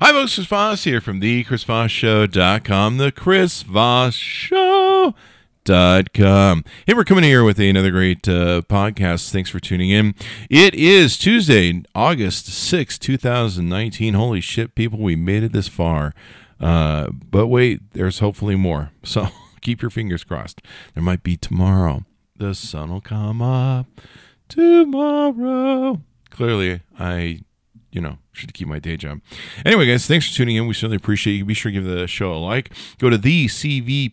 Hi, folks. Chris Voss here from the ChrisVossShow.com, the Chris Voss Show. Dot com. Hey, we're coming here with another great uh, podcast. Thanks for tuning in. It is Tuesday, August sixth, 2019. Holy shit, people, we made it this far. Uh, but wait, there's hopefully more. So keep your fingers crossed. There might be tomorrow. The sun will come up tomorrow. Clearly, I you know, should keep my day job. Anyway, guys, thanks for tuning in. We certainly appreciate you. Be sure to give the show a like. Go to thecvpn.com.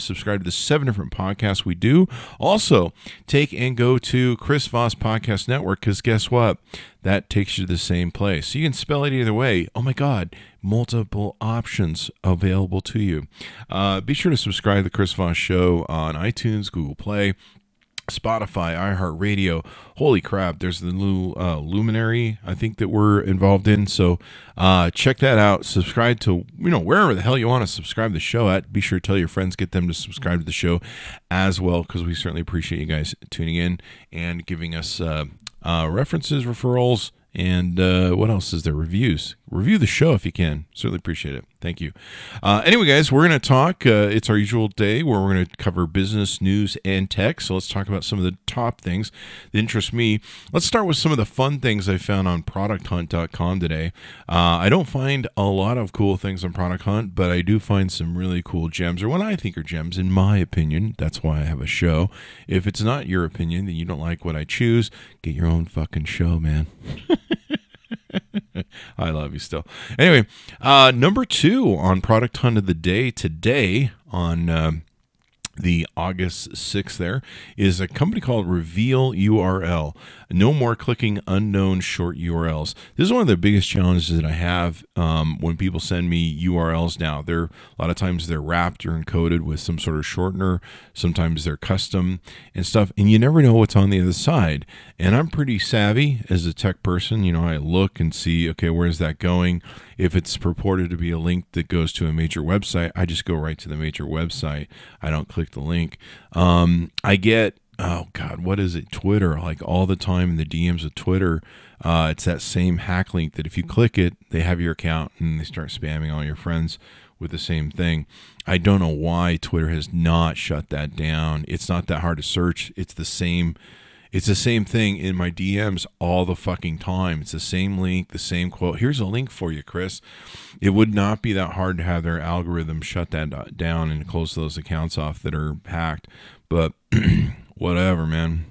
Subscribe to the seven different podcasts we do. Also, take and go to Chris Voss Podcast Network because guess what? That takes you to the same place. So you can spell it either way. Oh my God, multiple options available to you. Uh, be sure to subscribe to the Chris Voss Show on iTunes, Google Play. Spotify, iHeartRadio. Holy crap! There's the new uh, Luminary I think that we're involved in. So uh, check that out. Subscribe to you know wherever the hell you want to subscribe to the show at. Be sure to tell your friends, get them to subscribe to the show as well because we certainly appreciate you guys tuning in and giving us uh, uh references, referrals, and uh, what else is there? Reviews. Review the show if you can. Certainly appreciate it. Thank you. Uh, anyway, guys, we're going to talk. Uh, it's our usual day where we're going to cover business, news, and tech. So let's talk about some of the top things that interest me. Let's start with some of the fun things I found on ProductHunt.com today. Uh, I don't find a lot of cool things on Product Hunt, but I do find some really cool gems, or what I think are gems, in my opinion. That's why I have a show. If it's not your opinion, then you don't like what I choose, get your own fucking show, man. I love you still. Anyway, uh, number two on product hunt of the day today on. Uh, the August 6th there is a company called Reveal URL. No more clicking unknown short URLs. This is one of the biggest challenges that I have um, when people send me URLs now. They're a lot of times they're wrapped or encoded with some sort of shortener. Sometimes they're custom and stuff, and you never know what's on the other side. And I'm pretty savvy as a tech person. You know, I look and see, okay, where's that going? If it's purported to be a link that goes to a major website, I just go right to the major website. I don't click the link. Um, I get oh god what is it twitter like all the time in the dms of twitter uh, it's that same hack link that if you click it they have your account and they start spamming all your friends with the same thing i don't know why twitter has not shut that down it's not that hard to search it's the same it's the same thing in my DMs all the fucking time. It's the same link, the same quote. Here's a link for you, Chris. It would not be that hard to have their algorithm shut that down and close those accounts off that are hacked. But whatever, man.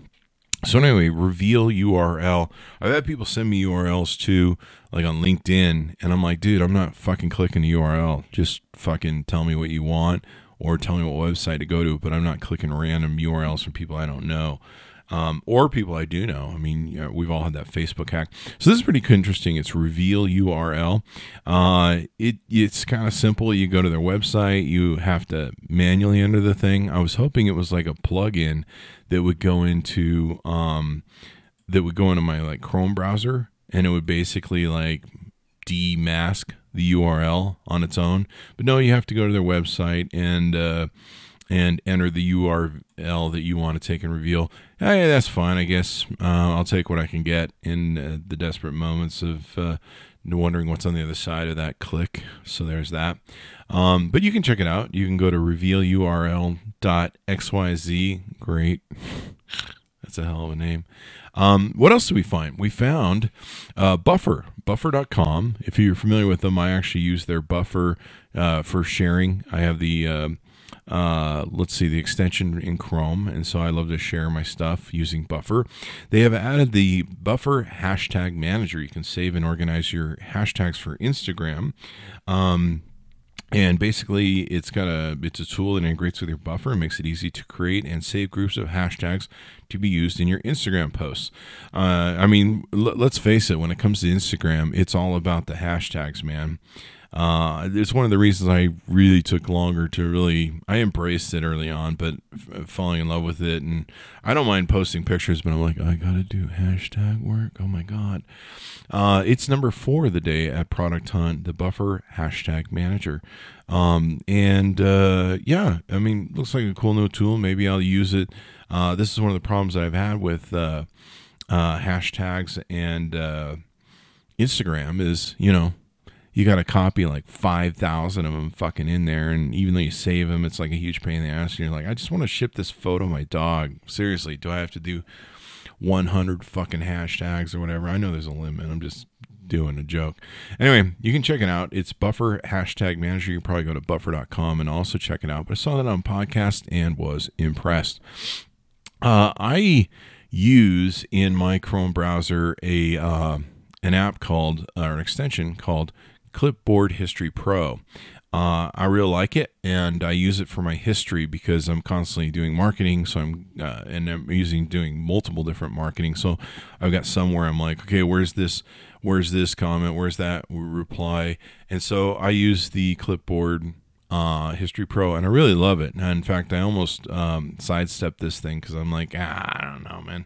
So anyway, reveal URL. I've had people send me URLs too, like on LinkedIn, and I'm like, dude, I'm not fucking clicking the URL. Just fucking tell me what you want or tell me what website to go to, but I'm not clicking random URLs from people I don't know um, or people I do know. I mean, you know, we've all had that Facebook hack. So this is pretty interesting. It's reveal URL. Uh, it it's kind of simple. You go to their website. You have to manually enter the thing. I was hoping it was like a plugin that would go into um, that would go into my like Chrome browser, and it would basically like demask the URL on its own. But no, you have to go to their website and. Uh, and enter the URL that you want to take and reveal. Hey, that's fine, I guess. Uh, I'll take what I can get in uh, the desperate moments of uh, wondering what's on the other side of that click. So there's that. Um, but you can check it out. You can go to revealurl.xyz. Great. That's a hell of a name. Um, what else did we find? We found uh, Buffer, buffer.com. If you're familiar with them, I actually use their Buffer uh, for sharing. I have the uh, uh, let's see the extension in Chrome, and so I love to share my stuff using Buffer. They have added the Buffer hashtag manager. You can save and organize your hashtags for Instagram. Um, and basically, it's got a it's a tool that integrates with your buffer and makes it easy to create and save groups of hashtags to be used in your Instagram posts. Uh, I mean, l- let's face it, when it comes to Instagram, it's all about the hashtags, man. Uh, it's one of the reasons I really took longer to really. I embraced it early on, but f- falling in love with it, and I don't mind posting pictures, but I'm like, I gotta do hashtag work. Oh my god! Uh, it's number four of the day at Product Hunt, the Buffer hashtag manager, um, and uh, yeah, I mean, looks like a cool new tool. Maybe I'll use it. Uh, this is one of the problems that I've had with uh, uh, hashtags and Instagram is, you know you got to copy like 5,000 of them fucking in there. And even though you save them, it's like a huge pain in the ass. And you're like, I just want to ship this photo of my dog. Seriously, do I have to do 100 fucking hashtags or whatever? I know there's a limit. I'm just doing a joke. Anyway, you can check it out. It's Buffer hashtag manager. You can probably go to buffer.com and also check it out. But I saw that on podcast and was impressed. Uh, I use in my Chrome browser a uh, an app called or an extension called Clipboard History Pro. Uh, I really like it, and I use it for my history because I'm constantly doing marketing. So I'm uh, and I'm using doing multiple different marketing. So I've got somewhere I'm like, okay, where's this? Where's this comment? Where's that reply? And so I use the clipboard uh, History Pro, and I really love it. And in fact, I almost um, sidestepped this thing because I'm like, ah, I don't know, man.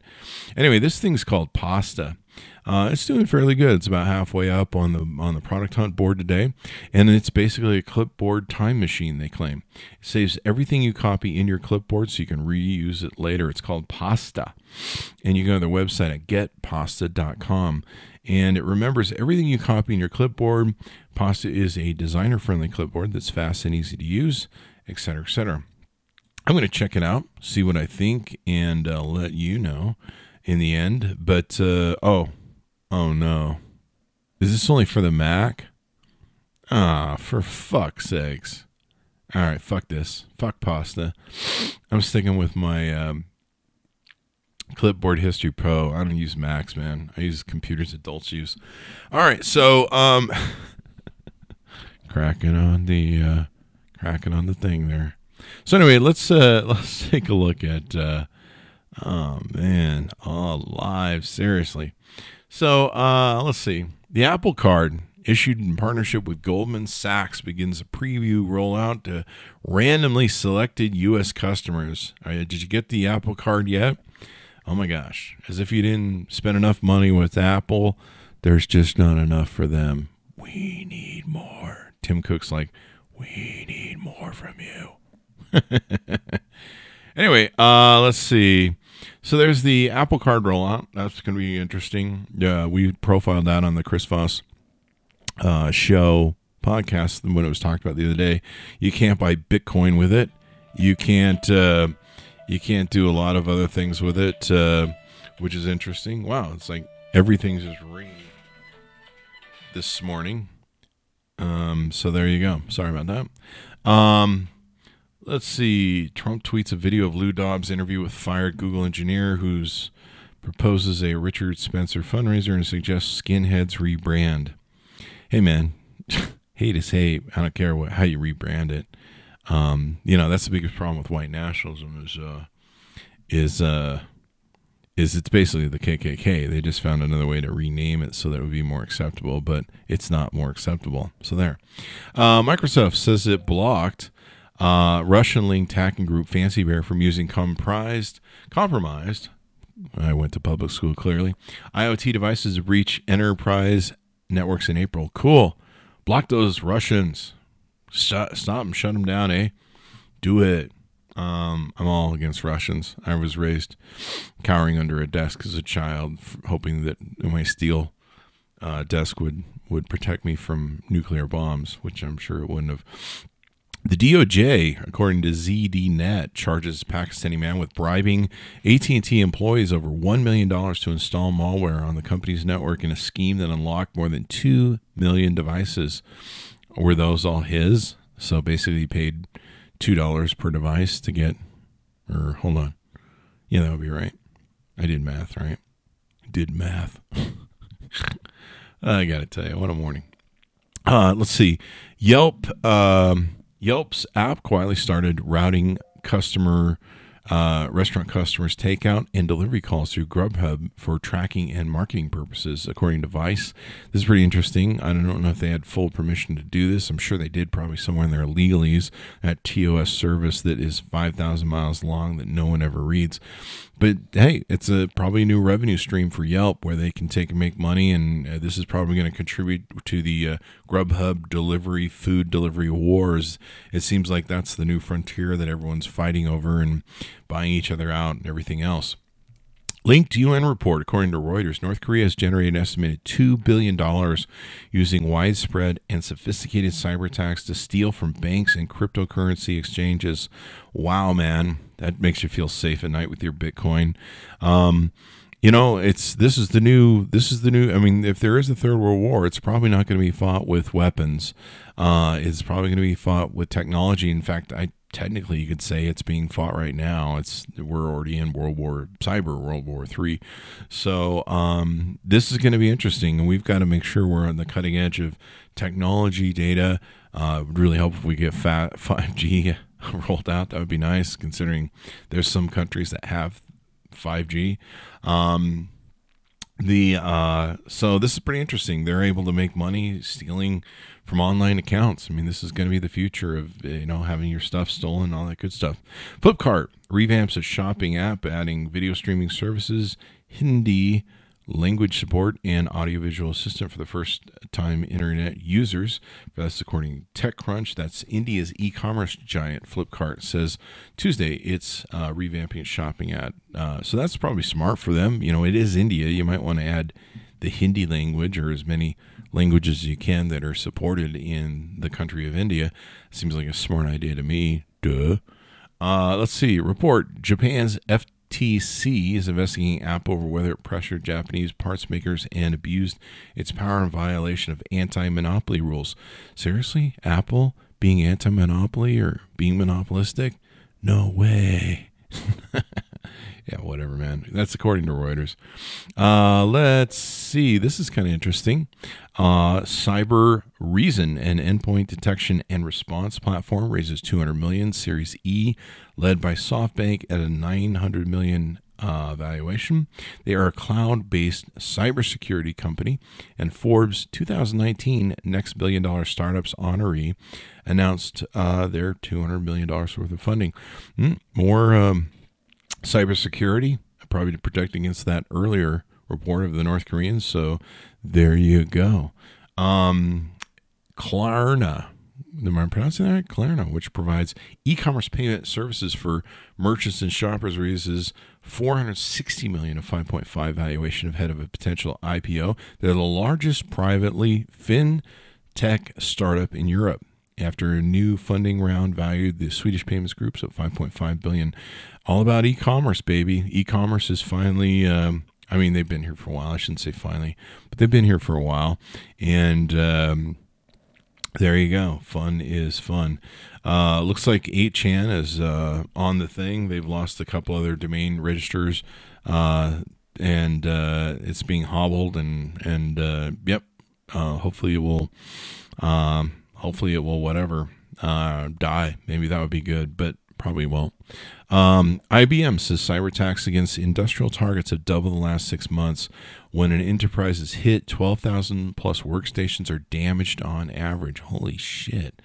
Anyway, this thing's called Pasta. Uh, it's doing fairly good. It's about halfway up on the on the product hunt board today, and it's basically a clipboard time machine. They claim it saves everything you copy in your clipboard, so you can reuse it later. It's called Pasta, and you go to their website at getpasta.com, and it remembers everything you copy in your clipboard. Pasta is a designer friendly clipboard that's fast and easy to use, etc., etc. I'm going to check it out, see what I think, and uh, let you know in the end. But, uh, oh, oh no. Is this only for the Mac? Ah, for fuck's sakes. All right, fuck this. Fuck pasta. I'm sticking with my um, Clipboard History Pro. I don't use Macs, man. I use computers adults use. All right, so um cracking on the uh cracking on the thing there. So anyway, let's uh let's take a look at uh oh man, oh live seriously. So uh let's see. The Apple Card issued in partnership with Goldman Sachs begins a preview rollout to randomly selected US customers. Right, did you get the Apple Card yet? oh my gosh, as if you didn't spend enough money with Apple, there's just not enough for them. We need more. Tim Cook's like, we need more from you. anyway, uh, let's see. So there's the Apple Card rollout. That's going to be interesting. Yeah, we profiled that on the Chris Voss uh, show podcast when it was talked about the other day. You can't buy Bitcoin with it. You can't. Uh, you can't do a lot of other things with it, uh, which is interesting. Wow, it's like everything's just ringing this morning. Um, so there you go. Sorry about that. Um, let's see. Trump tweets a video of Lou Dobbs' interview with fired Google engineer who's proposes a Richard Spencer fundraiser and suggests skinheads rebrand. Hey man, hate is hate. I don't care what how you rebrand it. Um, you know, that's the biggest problem with white nationalism is uh, is uh, is it's basically the KKK. They just found another way to rename it so that it would be more acceptable, but it's not more acceptable. So there. Uh, Microsoft says it blocked uh, Russian linked hacking group Fancy Bear from using comprised compromised. I went to public school clearly. IoT devices reach enterprise networks in April. Cool. Block those Russians stop them, shut them down, eh? Do it. Um, I'm all against Russians. I was raised cowering under a desk as a child, hoping that my steel uh, desk would would protect me from nuclear bombs, which I'm sure it wouldn't have. The DOJ, according to ZDNet, charges Pakistani man with bribing AT&T employees over $1 million to install malware on the company's network in a scheme that unlocked more than 2 million devices were those all his? So basically, he paid two dollars per device to get, or hold on, yeah, that would be right. I did math, right? Did math. I gotta tell you, what a morning. Uh, let's see. Yelp. Um, Yelp's app quietly started routing customer uh, restaurant customers takeout and delivery calls through Grubhub for tracking and marketing purposes, according to Vice. This is pretty interesting. I don't know if they had full permission to do this. I'm sure they did, probably somewhere in their legalese. at TOS service that is 5,000 miles long that no one ever reads. But hey, it's a probably a new revenue stream for Yelp where they can take and make money, and uh, this is probably going to contribute to the uh, Grubhub delivery, food delivery wars. It seems like that's the new frontier that everyone's fighting over and buying each other out and everything else. Linked UN report, according to Reuters, North Korea has generated an estimated $2 billion using widespread and sophisticated cyber attacks to steal from banks and cryptocurrency exchanges. Wow, man. That makes you feel safe at night with your Bitcoin. Um, you know, it's this is the new this is the new. I mean, if there is a third world war, it's probably not going to be fought with weapons. Uh, it's probably going to be fought with technology. In fact, I technically you could say it's being fought right now. It's we're already in World War Cyber World War Three, so um, this is going to be interesting, and we've got to make sure we're on the cutting edge of technology, data. Uh, would really help if we get five G rolled out. That would be nice, considering there's some countries that have 5G. Um, the uh, so this is pretty interesting. They're able to make money stealing from online accounts. I mean, this is going to be the future of you know having your stuff stolen, all that good stuff. Flipkart revamps its shopping app, adding video streaming services, Hindi language support and audiovisual assistant for the first time internet users. That's according to TechCrunch. That's India's e-commerce giant Flipkart says Tuesday it's uh, revamping shopping ad. Uh, so that's probably smart for them. You know, it is India. You might want to add the Hindi language or as many languages as you can that are supported in the country of India. Seems like a smart idea to me. Duh. Uh, let's see. Report Japan's F FTC is investigating Apple over whether it pressured Japanese parts makers and abused its power in violation of anti monopoly rules. Seriously? Apple being anti monopoly or being monopolistic? No way. yeah, whatever, man. That's according to Reuters. Uh, let's see. This is kind of interesting. Uh, Cyber Reason, an endpoint detection and response platform, raises 200 million. Series E, led by SoftBank, at a 900 million uh, valuation. They are a cloud-based cybersecurity company, and Forbes 2019 Next Billion Dollar Startups honoree announced uh, their 200 million dollars worth of funding. Mm, more. Um, cybersecurity, probably to protect against that earlier report of the North Koreans. So there you go. Um, Klarna. Am I pronouncing that right? Klarna, which provides e-commerce payment services for merchants and shoppers, raises 460 million of 5.5 valuation ahead of a potential IPO. They're the largest privately fintech startup in Europe after a new funding round valued the Swedish payments groups at 5.5 billion. All about e-commerce, baby. E-commerce is finally. Um, I mean, they've been here for a while. I shouldn't say finally, but they've been here for a while, and um, there you go. Fun is fun. Uh, looks like 8chan is uh, on the thing. They've lost a couple other domain registers, uh, and uh, it's being hobbled. And and uh, yep, uh, hopefully it will. Um, hopefully it will whatever uh, die. Maybe that would be good, but probably won't. Um, IBM says cyber attacks against industrial targets have doubled in the last six months. When an enterprise is hit, 12,000 plus workstations are damaged on average. Holy shit.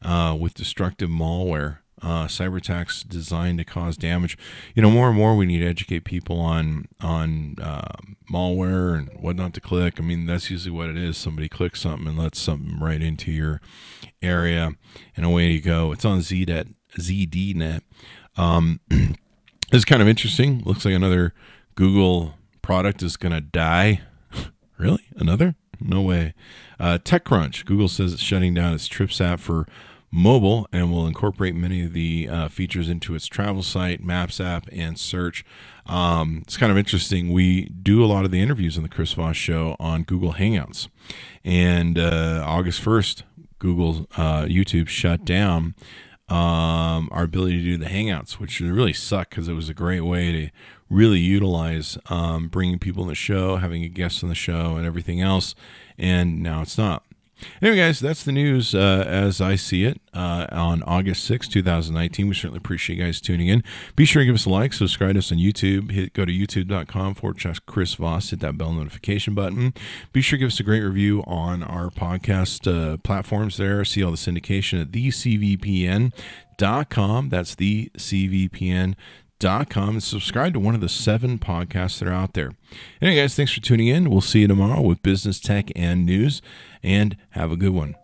Uh, with destructive malware uh, cyber attacks designed to cause damage. You know, more and more we need to educate people on on uh, malware and what not to click. I mean, that's usually what it is. Somebody clicks something and lets something right into your area, and away you go. It's on ZDNet. ZDNet. Um, it's kind of interesting. Looks like another Google product is going to die. really? Another? No way. Uh, TechCrunch. Google says it's shutting down its Trips app for mobile and will incorporate many of the uh, features into its travel site, Maps app, and search. Um, it's kind of interesting. We do a lot of the interviews on the Chris Voss Show on Google Hangouts, and uh, August first, Google uh, YouTube shut down um, our ability to do the Hangouts, which really sucked because it was a great way to really utilize um, bringing people in the show, having a guest on the show, and everything else. And now it's not. Anyway, guys, that's the news uh, as I see it uh, on August 6, 2019. We certainly appreciate you guys tuning in. Be sure to give us a like, subscribe to us on YouTube. Hit, go to youtube.com forward slash Chris Voss. Hit that bell notification button. Be sure to give us a great review on our podcast uh, platforms there. See all the syndication at thecvpn.com. That's the CVPN dot com and subscribe to one of the seven podcasts that are out there. Anyway, guys, thanks for tuning in. We'll see you tomorrow with business, tech, and news, and have a good one.